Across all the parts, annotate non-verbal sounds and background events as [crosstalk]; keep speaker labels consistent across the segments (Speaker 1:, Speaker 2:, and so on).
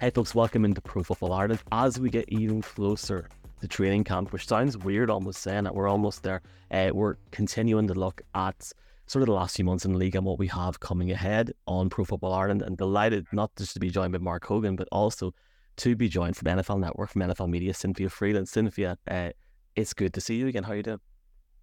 Speaker 1: Hey folks, welcome into Pro Football Ireland as we get even closer to training camp, which sounds weird almost saying that we're almost there. Uh, we're continuing to look at sort of the last few months in the league and what we have coming ahead on Pro Football Ireland and delighted not just to be joined by Mark Hogan, but also to be joined from NFL Network, from NFL Media, Cynthia Frelund. Cynthia, uh, it's good to see you again. How are you doing?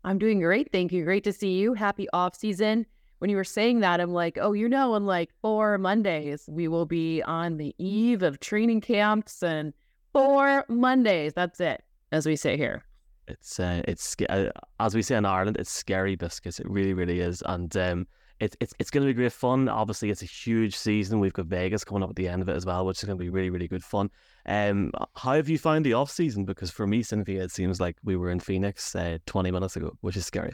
Speaker 2: I'm doing great. Thank you. Great to see you. Happy off season. When you were saying that, I'm like, oh, you know, on like four Mondays, we will be on the eve of training camps and four Mondays. That's it, as we say here.
Speaker 1: It's uh, it's uh, as we say in Ireland, it's scary biscuits. It really, really is, and um, it's it's it's going to be great fun. Obviously, it's a huge season. We've got Vegas coming up at the end of it as well, which is going to be really, really good fun. Um, how have you found the off season? Because for me, Cynthia, it seems like we were in Phoenix uh, 20 minutes ago, which is scary.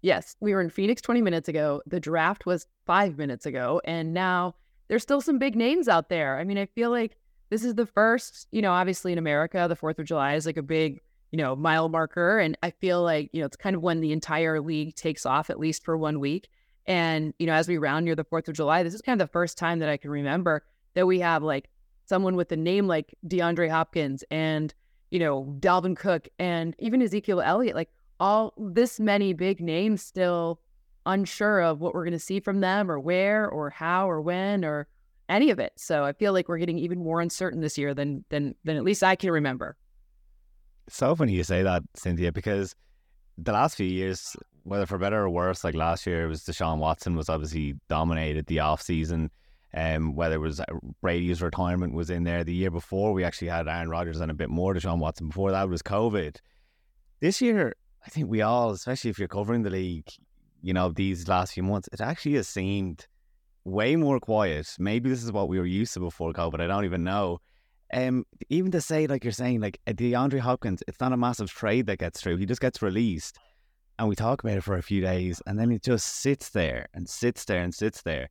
Speaker 2: Yes, we were in Phoenix 20 minutes ago. The draft was five minutes ago, and now there's still some big names out there. I mean, I feel like this is the first, you know, obviously in America, the Fourth of July is like a big, you know, mile marker, and I feel like you know it's kind of when the entire league takes off, at least for one week. And you know, as we round near the Fourth of July, this is kind of the first time that I can remember that we have like someone with a name like DeAndre Hopkins and you know Dalvin Cook and even Ezekiel Elliott, like all this many big names still unsure of what we're going to see from them or where or how or when or any of it. So I feel like we're getting even more uncertain this year than than than at least I can remember.
Speaker 3: So funny you say that, Cynthia, because the last few years, whether for better or worse, like last year it was Deshaun Watson was obviously dominated the off season. Um, whether it was uh, Brady's retirement was in there the year before, we actually had Aaron Rodgers and a bit more Deshaun Watson. Before that was COVID. This year, I think we all, especially if you're covering the league, you know, these last few months, it actually has seemed way more quiet. Maybe this is what we were used to before COVID. I don't even know. Um, even to say, like you're saying, like DeAndre Hopkins, it's not a massive trade that gets through. He just gets released, and we talk about it for a few days, and then it just sits there and sits there and sits there.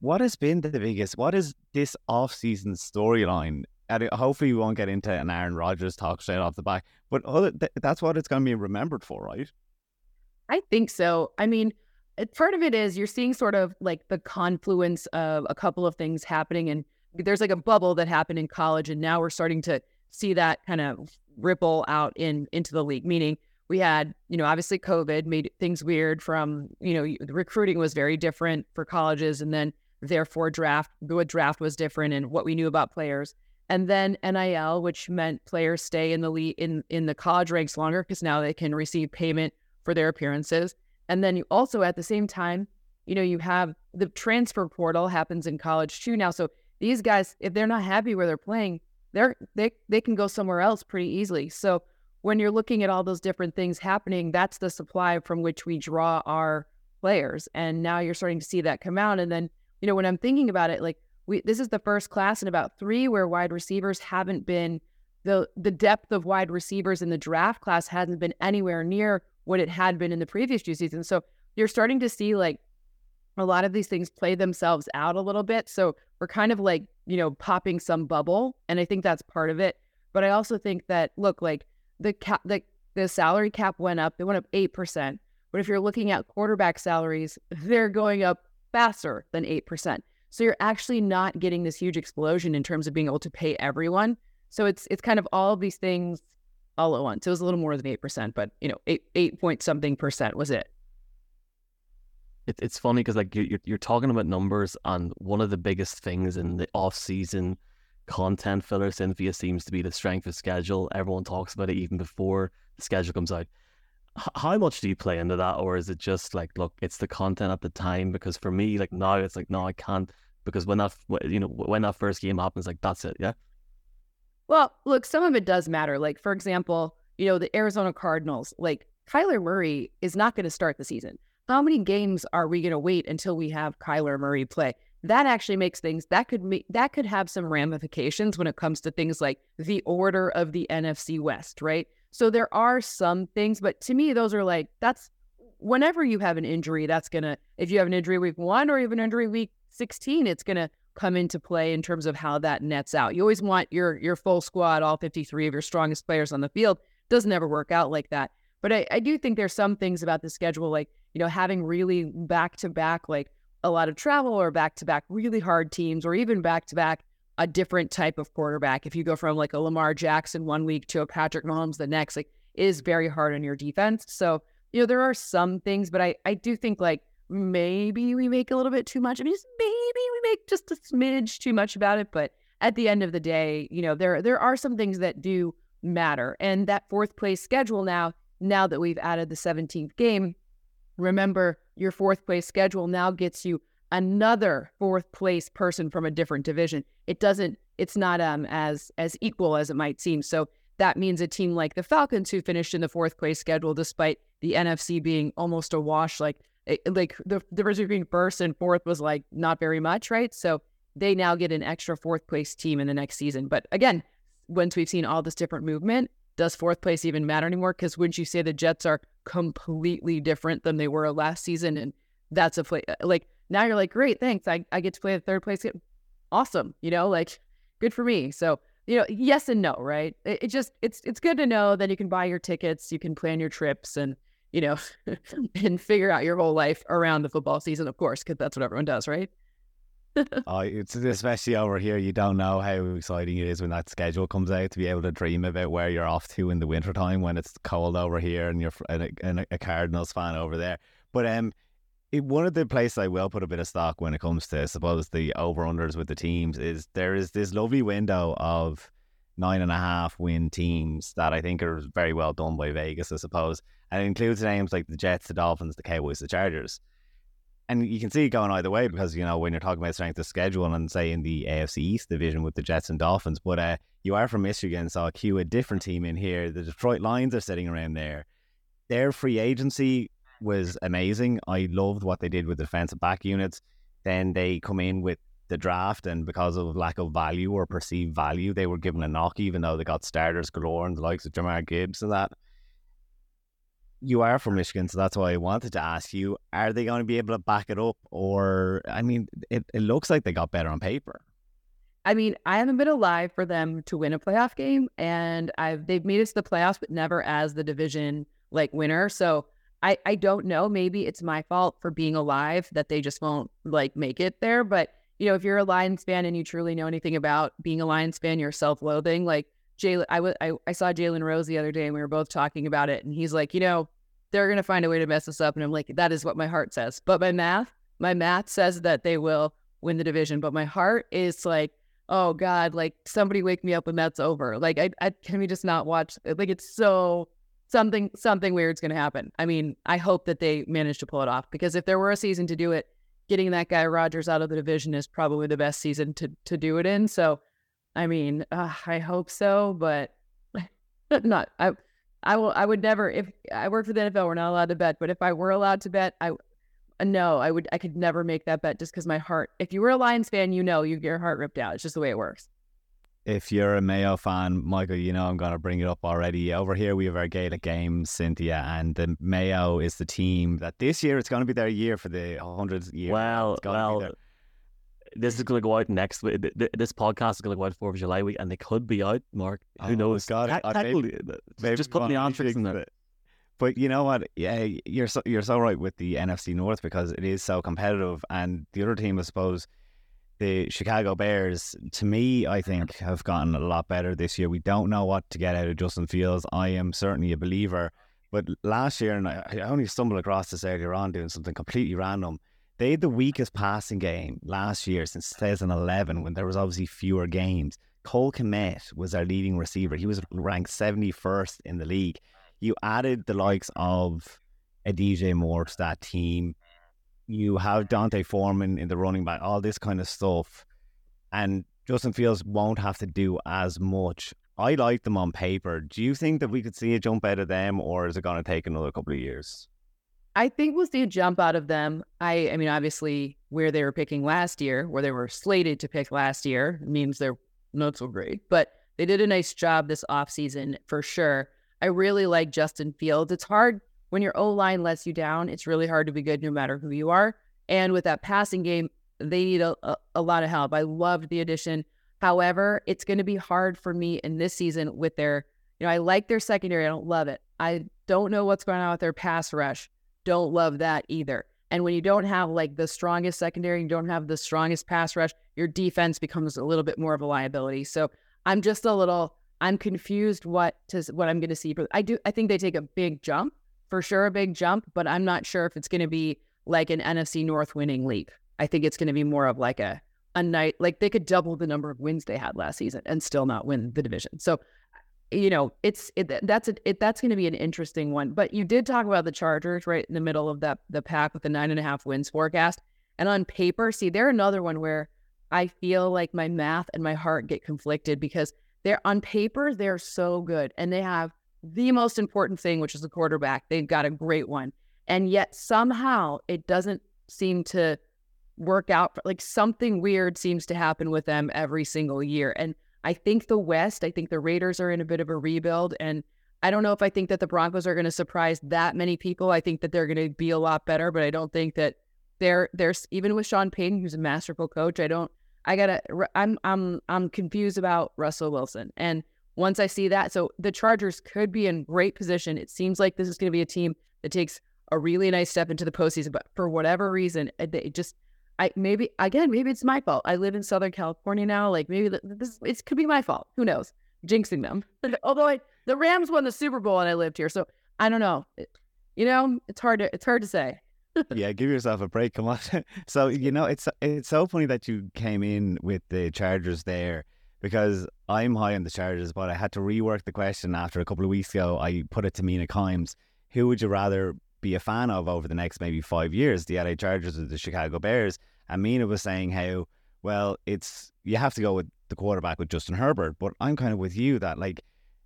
Speaker 3: What has been the biggest? What is this off-season storyline? Hopefully, we won't get into an Aaron Rodgers talk straight off the back, but that's what it's going to be remembered for, right?
Speaker 2: I think so. I mean, part of it is you're seeing sort of like the confluence of a couple of things happening, and there's like a bubble that happened in college, and now we're starting to see that kind of ripple out in into the league. Meaning, we had, you know, obviously COVID made things weird. From you know, recruiting was very different for colleges, and then therefore draft, what draft was different, and what we knew about players and then NIL, which meant players stay in the league in in the college ranks longer because now they can receive payment for their appearances. And then you also at the same time, you know, you have the transfer portal happens in college too now. So these guys, if they're not happy where they're playing, they're they they can go somewhere else pretty easily. So when you're looking at all those different things happening, that's the supply from which we draw our players. And now you're starting to see that come out. And then, you know, when I'm thinking about it, like we this is the first class in about three where wide receivers haven't been the the depth of wide receivers in the draft class hasn't been anywhere near what it had been in the previous two seasons. So you're starting to see like a lot of these things play themselves out a little bit. So we're kind of like, you know, popping some bubble. And I think that's part of it. But I also think that look, like the cap the the salary cap went up, it went up eight percent. But if you're looking at quarterback salaries, [laughs] they're going up faster than eight percent. So you're actually not getting this huge explosion in terms of being able to pay everyone. So it's it's kind of all of these things all at once. It was a little more than eight percent, but you know, eight eight point something percent was it.
Speaker 1: It, it's funny because like you're you're talking about numbers, and one of the biggest things in the off season content filler Cynthia seems to be the strength of schedule. Everyone talks about it even before the schedule comes out. How much do you play into that, or is it just like, look, it's the content at the time? Because for me, like now, it's like, no, I can't because when that you know when that first game happens, like that's it, yeah.
Speaker 2: Well, look, some of it does matter. Like for example, you know the Arizona Cardinals, like Kyler Murray is not going to start the season. How many games are we going to wait until we have Kyler Murray play? That actually makes things that could make that could have some ramifications when it comes to things like the order of the NFC West, right? So there are some things, but to me, those are like that's whenever you have an injury, that's gonna if you have an injury week one or even injury week 16, it's going to come into play in terms of how that nets out. You always want your your full squad, all 53 of your strongest players on the field. Doesn't ever work out like that. But I, I do think there's some things about the schedule, like, you know, having really back to back, like a lot of travel or back to back really hard teams, or even back to back a different type of quarterback. If you go from like a Lamar Jackson one week to a Patrick Mahomes the next, like it is very hard on your defense. So, you know, there are some things, but I, I do think like maybe we make a little bit too much. I mean, just maybe we make just a smidge too much about it. But at the end of the day, you know, there there are some things that do matter. And that fourth place schedule now, now that we've added the 17th game, remember your fourth place schedule now gets you another fourth place person from a different division. It doesn't it's not um as as equal as it might seem. So that means a team like the Falcons who finished in the fourth place schedule despite the NFC being almost a wash like it, like the difference between first and fourth was like not very much, right? So they now get an extra fourth place team in the next season. But again, once we've seen all this different movement, does fourth place even matter anymore? Because wouldn't you say the Jets are completely different than they were last season? And that's a play like now you're like, great, thanks. I, I get to play the third place. Game. Awesome. You know, like good for me. So, you know, yes and no, right? It, it just it's it's good to know that you can buy your tickets, you can plan your trips and you know, [laughs] and figure out your whole life around the football season, of course, because that's what everyone does, right? [laughs]
Speaker 3: oh, it's especially over here. You don't know how exciting it is when that schedule comes out to be able to dream about where you're off to in the wintertime when it's cold over here and you're and a, a Cardinals fan over there. But um, it, one of the places I will put a bit of stock when it comes to, I suppose, the over unders with the teams is there is this lovely window of nine and a half win teams that I think are very well done by Vegas, I suppose. And it includes names like the Jets, the Dolphins, the Cowboys, the Chargers. And you can see it going either way because, you know, when you're talking about strength of schedule and say in the AFC East division with the Jets and Dolphins, but uh, you are from Michigan, so I'll cue a different team in here. The Detroit Lions are sitting around there. Their free agency was amazing. I loved what they did with the defensive back units. Then they come in with the draft, and because of lack of value or perceived value, they were given a knock, even though they got starters galore and the likes of Jahmyr Gibbs and that you are from Michigan, so that's why I wanted to ask you: Are they going to be able to back it up, or I mean, it, it looks like they got better on paper.
Speaker 2: I mean, I haven't been alive for them to win a playoff game, and I've they've made it to the playoffs, but never as the division like winner. So I I don't know. Maybe it's my fault for being alive that they just won't like make it there. But you know, if you're a Lions fan and you truly know anything about being a Lions fan, you're self-loathing. Like Jalen, I, w- I, I saw Jalen Rose the other day and we were both talking about it. And he's like, you know, they're going to find a way to mess us up. And I'm like, that is what my heart says. But my math, my math says that they will win the division. But my heart is like, oh God, like somebody wake me up when that's over. Like, I, I can we just not watch? Like, it's so something, something weird's going to happen. I mean, I hope that they manage to pull it off because if there were a season to do it, getting that guy Rodgers out of the division is probably the best season to to do it in. So, I mean, uh, I hope so, but [laughs] not. I I will. I would never. If I work for the NFL, we're not allowed to bet. But if I were allowed to bet, I no, I would. I could never make that bet just because my heart. If you were a Lions fan, you know you get your heart ripped out. It's just the way it works.
Speaker 3: If you're a Mayo fan, Michael, you know I'm going to bring it up already. Over here, we have our Gaelic games, Cynthia, and the Mayo is the team that this year it's going to be their year for the hundredth year.
Speaker 1: Well, well, this is going to go out next week. This podcast is going to go out Fourth of July week, and they could be out. Mark, who oh, knows?
Speaker 3: God,
Speaker 1: Ta- maybe, maybe just put the answers in there.
Speaker 3: But you know what? Yeah, you're so you're so right with the NFC North because it is so competitive, and the other team, I suppose, the Chicago Bears. To me, I think have gotten a lot better this year. We don't know what to get out of Justin Fields. I am certainly a believer, but last year, and I only stumbled across this earlier on doing something completely random they had the weakest passing game last year since 2011 when there was obviously fewer games. Cole Kmet was our leading receiver. He was ranked 71st in the league. You added the likes of a DJ Moore to that team. You have D'Onta Foreman in the running back, all this kind of stuff. And Justin Fields won't have to do as much. I like them on paper. Do you think that we could see a jump out of them, or is it going to take another couple of years?
Speaker 2: I think we'll see a jump out of them. I, I mean, obviously, where they were picking last year, where they were slated to pick last year, means they're not so great. But they did a nice job this offseason for sure. I really like Justin Fields. It's hard when your O line lets you down. It's really hard to be good no matter who you are. And with that passing game, they need a, a, a lot of help. I loved the addition. However, it's going to be hard for me in this season with their, you know, I like their secondary. I don't love it. I don't know what's going on with their pass rush don't love that either. And when you don't have like the strongest secondary, you don't have the strongest pass rush, your defense becomes a little bit more of a liability. So I'm just a little I'm confused what to what I'm going to see. I do I think they take a big jump for sure, a big jump, but I'm not sure if it's going to be like an NFC North winning leap. I think it's going to be more of like a a night like they could double the number of wins they had last season and still not win the division. So you know, it's it, that's a, it, that's going to be an interesting one. But you did talk about the Chargers right in the middle of that the pack with the nine and a half wins forecast, and on paper, see, they're another one where I feel like my math and my heart get conflicted because they're on paper they're so good and they have the most important thing, which is the quarterback. They've got a great one, and yet somehow it doesn't seem to work out. Like something weird seems to happen with them every single year, and I think the West, I think the Raiders are in a bit of a rebuild. And I don't know if I think that the Broncos are going to surprise that many people. I think that they're going to be a lot better, but I don't think that they're there's even with Sean Payton, who's a masterful coach. I don't. I gotta. I'm I'm I'm confused about Russell Wilson. And once I see that, so the Chargers could be in great position. It seems like this is going to be a team that takes a really nice step into the postseason, but for whatever reason, it just I maybe again maybe it's my fault. I live in Southern California now. Like maybe this it could be my fault. Who knows? Jinxing them. [laughs] Although I, the Rams won the Super Bowl and I lived here, so I don't know. It, you know, it's hard to it's hard to say. [laughs]
Speaker 3: yeah, give yourself a break. Come on. [laughs] so you know, it's it's so funny that you came in with the Chargers there because I'm high on the Chargers, but I had to rework the question after a couple of weeks ago. I put it to Mina Kimes. Who would you rather be a fan of over the next maybe five years, the LA Chargers or the Chicago Bears. And Mina was saying how, well, it's you have to go with the quarterback with Justin Herbert. But I'm kind of with you that like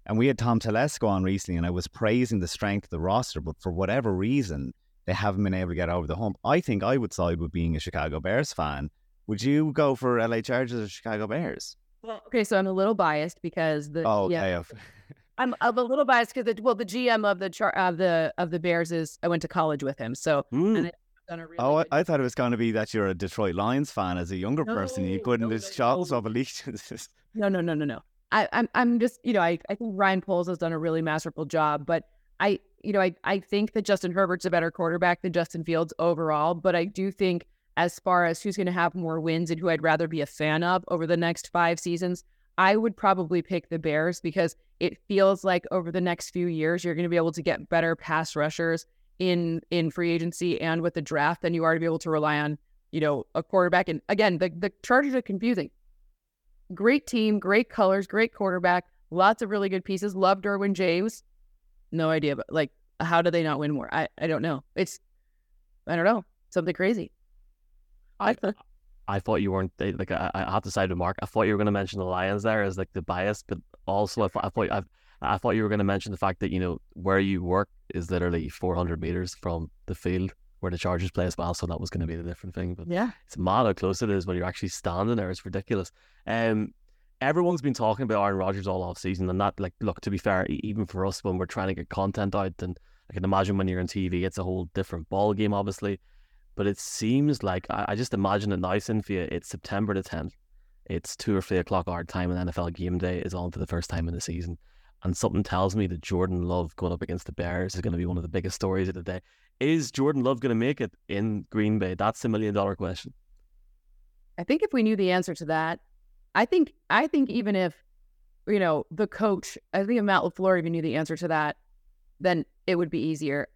Speaker 3: and we had Tom Telesco on recently and I was praising the strength of the roster, but for whatever reason, they haven't been able to get over the hump. I think I would side with being a Chicago Bears fan. Would you go for LA Chargers or Chicago Bears?
Speaker 2: Well, okay, so I'm a little biased because the
Speaker 3: oh, yeah. [laughs]
Speaker 2: I'm, I'm a little biased because well, the GM of the char- of the of the Bears is I went to college with him, so.
Speaker 3: Mm. Really oh, I, I, thought it was going to be that you're a Detroit Lions fan as a younger no, person. You couldn't no, just no, of allegiance. [laughs]
Speaker 2: No, no, no, no, no. I, I'm I'm just you know I, I think Ryan Poles has done a really masterful job, but I you know I I think that Justin Herbert's a better quarterback than Justin Fields overall, but I do think as far as who's going to have more wins and who I'd rather be a fan of over the next five seasons, I would probably pick the Bears because it feels like over the next few years you're going to be able to get better pass rushers in in free agency and with the draft than you are to be able to rely on you know a quarterback. And again, the the Chargers are confusing. Great team, great colors, great quarterback, lots of really good pieces. Love Derwin James. No idea, but like, how do they not win more? I I don't know. It's I don't know something crazy.
Speaker 1: I I thought you weren't like I, I have to side with Mark. I thought you were going to mention the Lions there as like the bias, but also I, I thought I, I thought you were going to mention the fact that you know where you work is literally 400 meters from the field where the Chargers play as well. So that was going to be the different thing. But
Speaker 2: yeah,
Speaker 1: it's mad how close it is when you're actually standing there. It's ridiculous. Um, everyone's been talking about Aaron Rodgers all off season, and that like look to be fair, even for us when we're trying to get content out, and I can imagine when you're on TV, it's a whole different ball game, obviously. But it seems like I, I just imagine it now, Cynthia. It's September the 10th. It's two or three o'clock our time, and NFL game day is on for the first time in the season. And something tells me that Jordan Love going up against the Bears is going to be one of the biggest stories of the day. Is Jordan Love going to make it in Green Bay? That's the million dollar question.
Speaker 2: I think if we knew the answer to that, I think I think even if you know the coach, I think if Matt LaFleur even knew the answer to that, then it would be easier.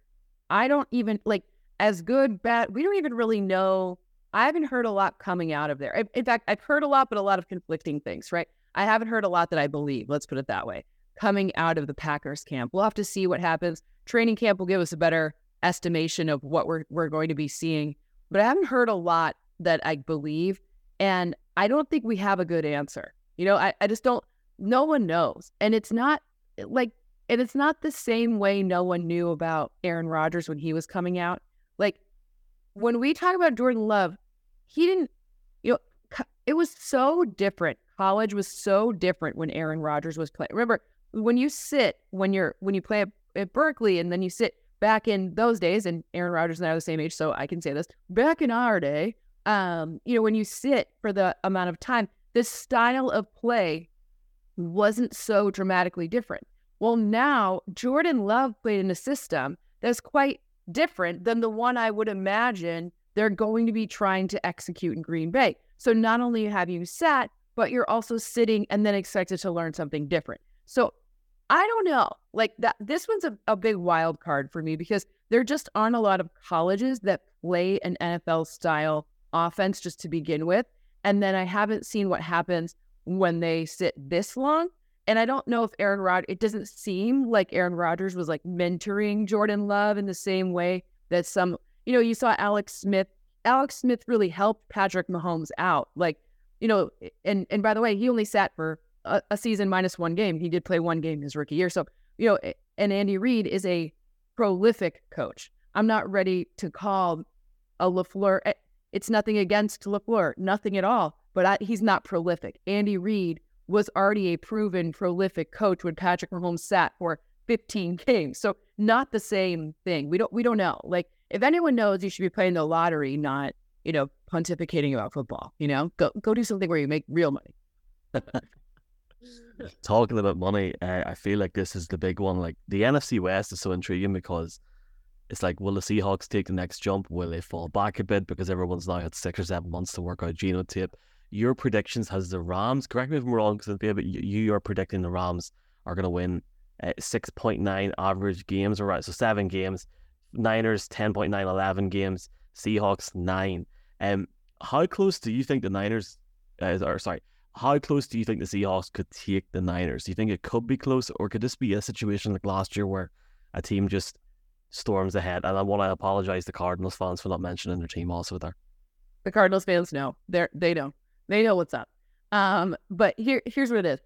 Speaker 2: I don't even like as good, bad. We don't even really know. I haven't heard a lot coming out of there. In fact, I've heard a lot, but a lot of conflicting things, right? I haven't heard a lot that I believe, let's put it that way, coming out of the Packers camp. We'll have to see what happens. Training camp will give us a better estimation of what we're, we're going to be seeing. But I haven't heard a lot that I believe. And I don't think we have a good answer. You know, I, I just don't, no one knows. And it's not like, and it's not the same way no one knew about Aaron Rodgers when he was coming out. Like when we talk about Jordan Love, he didn't, you know, it was so different. College was so different when Aaron Rodgers was playing. Remember, when you sit, when you're, when you play at, at Berkeley and then you sit back in those days, and Aaron Rodgers and I are the same age, so I can say this, back in our day, um, you know, when you sit for the amount of time, the style of play wasn't so dramatically different. Well, now Jordan Love played in a system that's quite different than the one I would imagine they're going to be trying to execute in Green Bay. So not only have you sat, but you're also sitting and then expected to learn something different. So I don't know. Like that this one's a, a big wild card for me because there just aren't a lot of colleges that play an NFL style offense just to begin with. And then I haven't seen what happens when they sit this long. And I don't know if Aaron Rod it doesn't seem like Aaron Rodgers was like mentoring Jordan Love in the same way that some, you know, you saw Alex Smith. Alex Smith really helped Patrick Mahomes out. Like, you know, and and by the way, he only sat for a, a season minus one game. He did play one game his rookie year. So, you know, and Andy Reid is a prolific coach. I'm not ready to call a LaFleur. Eh, it's nothing against LaFleur, nothing at all, but I, he's not prolific. Andy Reid was already a proven prolific coach when Patrick Mahomes sat for 15 [laughs] games. So not the same thing. We don't we don't know. Like if anyone knows you should be playing the lottery, not, you know, pontificating about football, you know? Go go do something where you make real money. [laughs]
Speaker 1: Talking about money, uh, I feel like this is the big one. Like the NFC West is so intriguing because it's like, will the Seahawks take the next jump? Will they fall back a bit because everyone's now had six or seven months to work out genotype? Your predictions has the Rams. Correct me if I'm wrong, Cynthia, but you, you are predicting the Rams are going to win uh, 6.9 average games, or right? So seven games. Niners 10.9, 11 games. Seahawks nine. Um, how close do you think the Niners, uh, or sorry, how close do you think the Seahawks could take the Niners? Do you think it could be close, or could this be a situation like last year where a team just storms ahead? And I want to apologize to Cardinals fans for not mentioning their team also there.
Speaker 2: The Cardinals fans know they they know they know what's up. Um, but here here's what it is.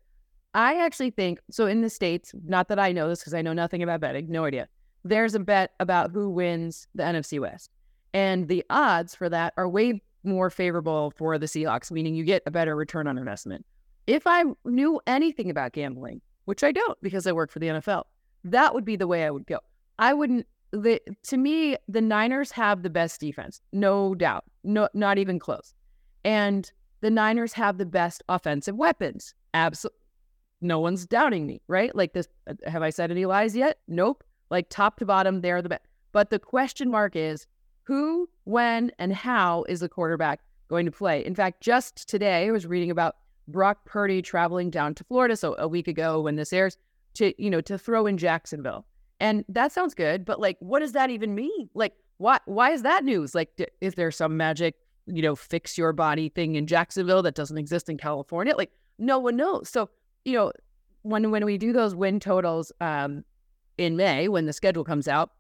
Speaker 2: I actually think so. In the states, not that I know this because I know nothing about betting, no idea. There's a bet about who wins the NFC West, and the odds for that are way more favorable for the Seahawks, meaning you get a better return on investment. If I knew anything about gambling, which I don't because I work for the NFL, that would be the way I would go. I wouldn't. The, to me, the Niners have the best defense, no doubt, no, not even close. And the Niners have the best offensive weapons. Absolutely, no one's doubting me, right? Like this, uh, have I said any lies yet? Nope. Like top to bottom, they're the best. But the question mark is who, when, and how is the quarterback going to play? In fact, just today, I was reading about Brock Purdy traveling down to Florida, so a week ago when this airs, to you know to throw in Jacksonville, and that sounds good, but like, what does that even mean? Like, why why is that news? Like, is there some magic you know fix your body thing in Jacksonville that doesn't exist in California? Like, no one knows. So you know, when when we do those win totals um, in May when the schedule comes out,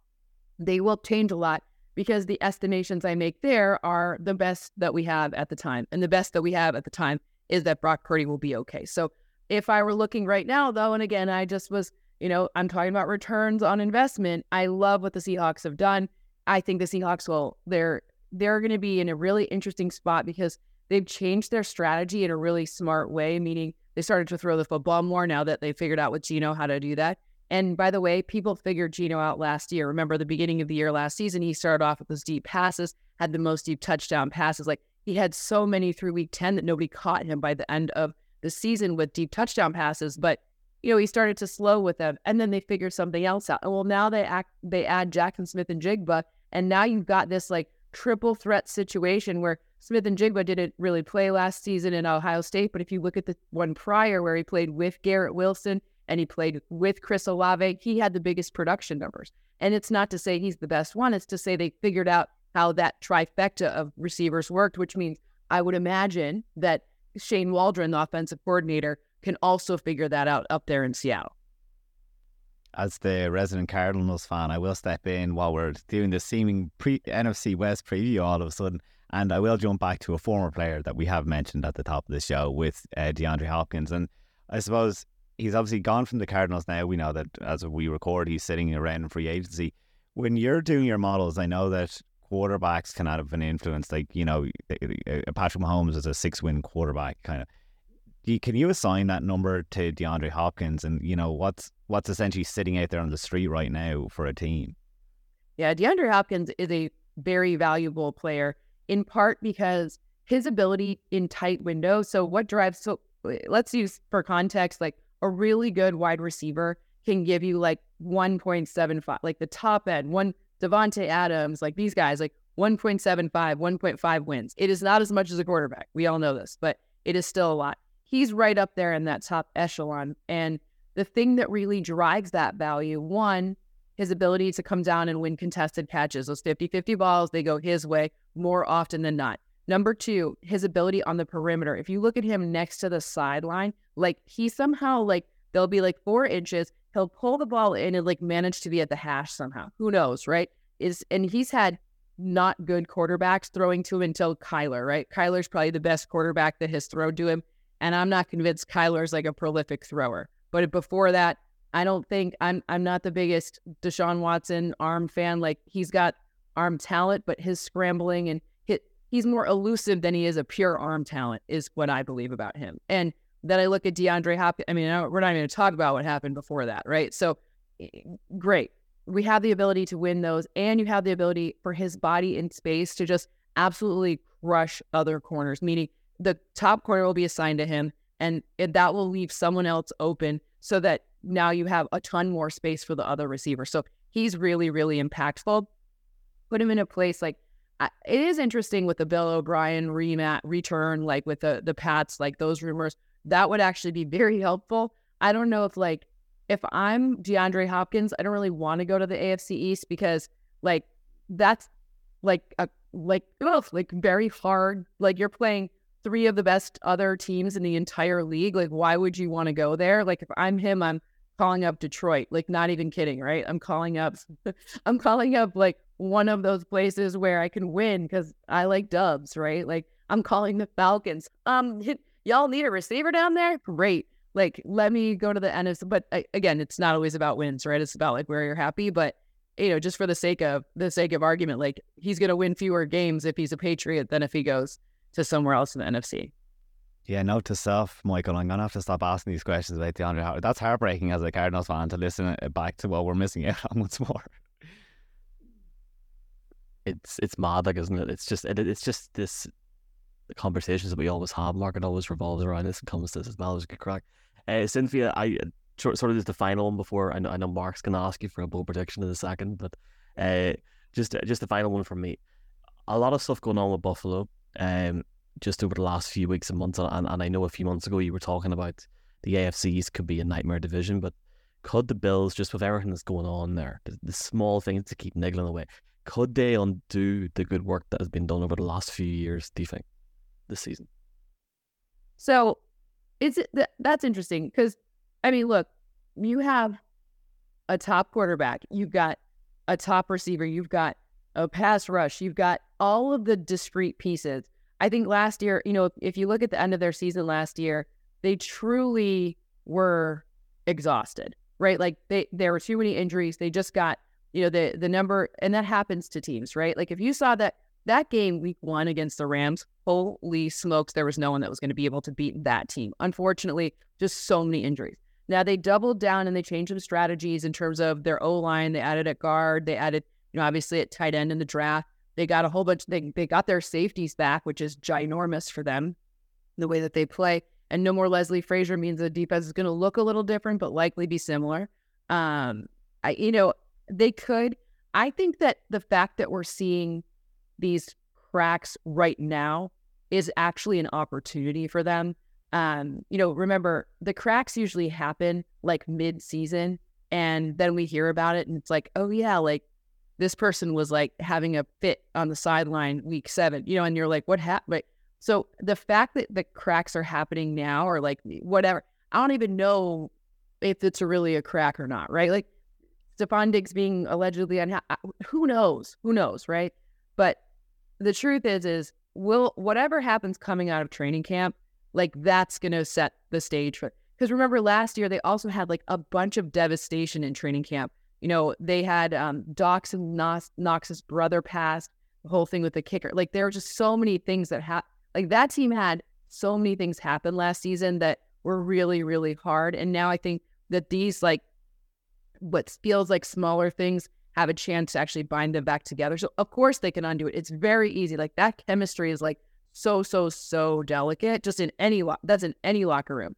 Speaker 2: they will change a lot because the estimations I make there are the best that we have at the time. And the best that we have at the time is that Brock Purdy will be okay. So if I were looking right now, though, and again, I just was, you know, I'm talking about returns on investment. I love what the Seahawks have done. I think the Seahawks will, they're, they're going to be in a really interesting spot because they've changed their strategy in a really smart way, meaning they started to throw the football more now that they figured out with Geno how to do that. And by the way, people figured Geno out last year. Remember the beginning of the year last season, he started off with those deep passes, had the most deep touchdown passes. Like he had so many through week 10 that nobody caught him by the end of the season with deep touchdown passes. But you know, he started to slow with them, and then they figured something else out. And well, now they act they add Jaxon Smith-Njigba. and now you've got this like triple threat situation where Smith-Njigba didn't really play last season in Ohio State, but if you look at the one prior where he played with Garrett Wilson and he played with Chris Olave, he had the biggest production numbers. And it's not to say he's the best one, it's to say they figured out how that trifecta of receivers worked, which means I would imagine that Shane Waldron, the offensive coordinator, can also figure that out up there in Seattle.
Speaker 3: As the resident Cardinals fan, I will step in while we're doing the seeming pre- NFC West preview all of a sudden. And I will jump back to a former player that we have mentioned at the top of the show with uh, DeAndre Hopkins. And I suppose he's obviously gone from the Cardinals now. We know that as we record, he's sitting around in free agency. When you're doing your models, I know that quarterbacks can have an influence. Like you know, eh, eh, eh, Patrick Mahomes is a six-win quarterback, kind of. Can you assign that number to DeAndre Hopkins, and you know what's what's essentially sitting out there on the street right now for a team?
Speaker 2: Yeah, DeAndre Hopkins is a very valuable player in part because his ability in tight windows. So what drives so uh, let's use for context like a really good wide receiver can give you like 1.75, like the top end, one Davante Adams, like these guys, like 1.75, 1.5 wins. It is not as much as a quarterback. We all know this, but it is still a lot. He's right up there in that top echelon. And the thing that really drives that value, one, his ability to come down and win contested catches. Those 50 50 balls, they go his way more often than not. Number two, his ability on the perimeter. If you look at him next to the sideline, like he somehow, like, there'll be like four inches. He'll pull the ball in and like manage to be at the hash somehow. Who knows, right? Is and he's had not good quarterbacks throwing to him until Kyler, right? Kyler's probably the best quarterback that has thrown to him. And I'm not convinced Kyler's like a prolific thrower. But before that, I don't think I'm I'm not the biggest Deshaun Watson arm fan. Like he's got arm talent, but his scrambling and hit he's more elusive than he is a pure arm talent, is what I believe about him. And then I look at DeAndre Hopkins. I mean, we're not even going to talk about what happened before that, right? So great we have the ability to win those, and you have the ability for his body in space to just absolutely crush other corners, meaning the top corner will be assigned to him, and it, that will leave someone else open so that now you have a ton more space for the other receiver. So he's really, really impactful. Put him in a place like it is interesting with the Bill O'Brien remat return, like with the the Pats, like those rumors. That would actually be [laughs] very helpful. I don't know if like if I'm DeAndre Hopkins, I don't really want to go to the AFC East because like that's like a like ugh, like very hard. Like you're playing three of the best other teams in the entire league. Like why would you want to go there? Like if I'm him, I'm calling up Detroit. Like not even kidding, right? I'm calling up [laughs] I'm calling up like one of those places where I can win because I like dubs, right? Like I'm calling the Falcons. Um [laughs] y'all need a receiver down there? Great like let me go to the NFC. But again, it's not always about wins, right? It's about like where you're happy. But you know, just for the sake of the sake of argument, like he's going to win fewer games if he's a Patriot than if he goes to somewhere else in the NFC.
Speaker 3: Yeah, note to self, Michael. I'm gonna have to stop asking these questions about DeAndre Howard. That's heartbreaking as a Cardinals fan to listen back to what we're missing out [laughs] on once more.
Speaker 1: It's it's mad, like isn't it? It's just it, it's just this the conversations that we always have. Market always revolves around this and comes to this as well as a good crack. Uh, Cynthia, I sort of is the final one before I know, I know Mark's going to ask you for a bold prediction in a second, but uh, just just the final one from me. A lot of stuff going on with Buffalo, um, just over the last few weeks and months, and, and I know a few months ago you were talking about the AFCs could be a nightmare division, but could the Bills, just with everything that's going on there, the, the small things to keep niggling away, could they undo the good work that has been done over the last few years? Do you think this season?
Speaker 2: So it's that's interesting because I mean, look, you have a top quarterback, you've got a top receiver, you've got a pass rush, you've got all of the discrete pieces. I think last year, you know, if you look at the end of their season last year, they truly were exhausted, right? Like they there were too many injuries. They just got, you know, the the number and that happens to teams, right? Like if you saw that that game week one against the Rams, holy smokes, there was no one that was going to be able to beat that team. Unfortunately, just so many injuries. Now they doubled down and they changed some strategies in terms of their O line. They added at guard. They added, you know, obviously at tight end in the draft. They got a whole bunch. They they got their safeties back, which is ginormous for them. The way that they play, and no more Leslie Frazier means the defense is going to look a little different, but likely be similar. Um, I you know they could. I think that the fact that we're seeing these cracks right now is actually an opportunity for them. Um, you know, remember the cracks usually happen like mid season, and then we hear about it, and it's like, oh yeah, like this person was like having a fit on the sideline week seven, you know, and you're like, what happened? So the fact that the cracks are happening now, or like whatever, I don't even know if it's really a crack or not, right? Like Stefon Diggs being allegedly unhappy, who knows? Who knows, right? But the truth is, is will whatever happens coming out of training camp, like that's going to set the stage for. Because remember, last year they also had like a bunch of devastation in training camp. You know, they had um, and Knox, Knox's brother passed. The whole thing with the kicker, like there were just so many things that happened. Like that team had so many things happen last season that were really, really hard. And now I think that these like what feels like smaller things have a chance to actually bind them back together. So of course they can undo it. It's very easy. Like that chemistry is like so so so delicate. Just in any lo- that's in any locker room.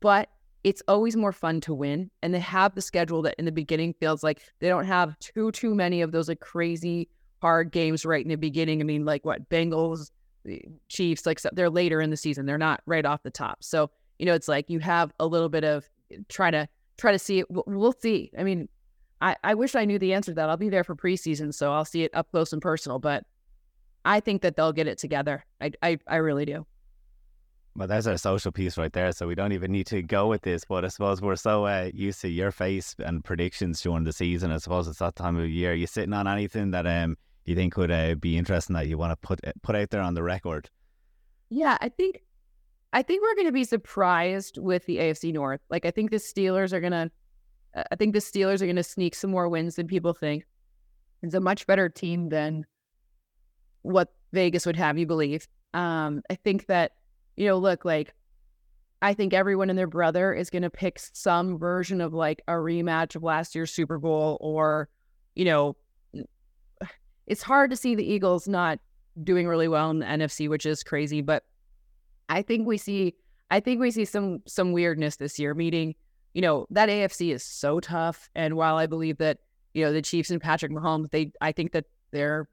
Speaker 2: But it's always more fun to win. And they have the schedule that in the beginning feels like they don't have too too many of those like crazy hard games right in the beginning. I mean, like what Bengals, eh, Chiefs, like they're later in the season. They're not right off the top. So you know, it's like you have a little bit of eh, try to try to see it. We'll, we'll see. I mean, I I wish I knew the answer to that. I'll be there for preseason, so I'll see it up close and personal. But I think that they'll get it together. I I, I really do.
Speaker 3: Well, there's our social piece right there. So we don't even need to go with this. But I suppose we're so uh, used to your face and predictions during the season. I suppose it's that time of year. You sitting on anything that um you think could uh, be interesting that you want to put uh, put out there on the record?
Speaker 2: Yeah, I think I think we're going to be surprised with the AFC North. Like I think the Steelers are going to I think the Steelers are going to sneak some more wins than people think. It's a much better team than what Vegas would have you believe. Um, I think that you know, look, like I think everyone and their brother is going to pick some version of like a rematch of last year's Super Bowl or, you know, [sighs] it's hard to see the Eagles not doing really well in the NFC, which is crazy, but I think we see I think we see some some weirdness this year, meaning, you know, that AFC is so tough and while I believe that, you know, the Chiefs and Patrick Mahomes, they I think that they're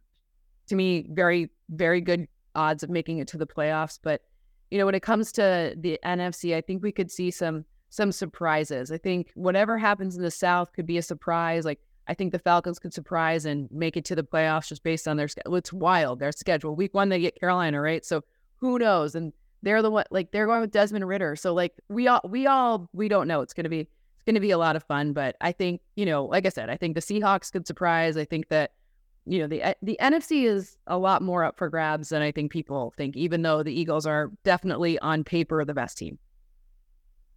Speaker 2: to me very very good odds of making it to the playoffs, but you know, when it comes to the NFC, I think we could see some some surprises. I think whatever happens in the South could be a surprise. Like I think the Falcons could surprise and make it to the playoffs just based on their schedule. It's wild their schedule. Week one they get Carolina, right? So who knows? And they're the one like they're going with Desmond Ridder. So like we all we all we don't know. It's gonna be it's gonna be a lot of fun. But I think you know, like I said, I think the Seahawks could surprise. I think that you know the the NFC is a lot more up for grabs than I think people think. Even though the Eagles are definitely on paper the best team.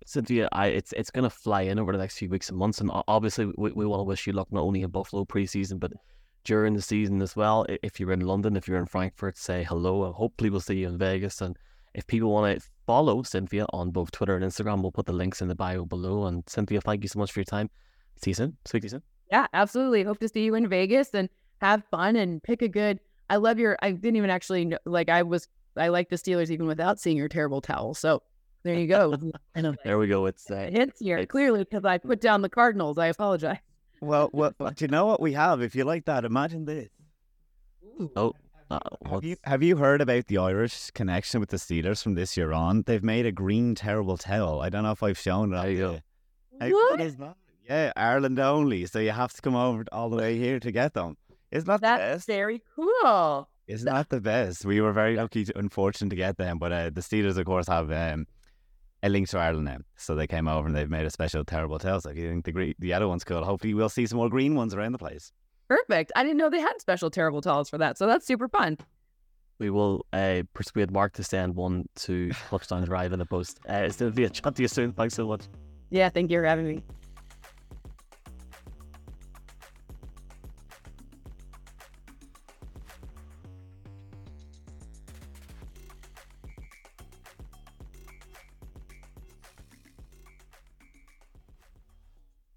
Speaker 1: Cynthia, I, it's it's going to fly in over the next few weeks and months, and obviously we, we want to wish you luck not only in Buffalo preseason but during the season as well. If you're in London, if you're in Frankfurt, say hello. And hopefully we'll see you in Vegas. And if people want to follow Cynthia on both Twitter and Instagram, we'll put the links in the bio below. And Cynthia, thank you so much for your time. See you soon. Speak to you soon.
Speaker 2: Yeah, absolutely. Hope to see you in Vegas and have fun and pick a good. I love your. I didn't even actually know, like. I was. I like the Steelers even without seeing your terrible towel. So there you go. [laughs]
Speaker 1: there we go. It's uh,
Speaker 2: hints here it's... clearly because I put down the Cardinals. I apologize.
Speaker 3: Well, well, do you know what we have? If you like that, imagine this.
Speaker 1: Oh. Uh,
Speaker 3: have you have you heard about the Irish connection with the Steelers from this year on? They've made a green terrible towel. I don't know if I've shown it.
Speaker 1: There you go.
Speaker 2: How what is
Speaker 3: that? Yeah, Ireland only. So you have to come over all the way here to get them. Isn't that
Speaker 2: That's
Speaker 3: the best?
Speaker 2: very cool.
Speaker 3: Isn't the best? We were very lucky, to, unfortunate to get them, but uh, the Steelers, of course, have um, a link to Ireland now, so they came over and they've made a special terrible tale. So if you think the green, the other one's cool, hopefully we'll see some more green ones around the place.
Speaker 2: Perfect. I didn't know they had special terrible towels for that, so that's super fun.
Speaker 1: We will uh, persuade Mark to send one to [laughs] Touchdown Drive in the post. Uh, it's going to be a chat to you soon. Thanks so much.
Speaker 2: Yeah, thank you for having me.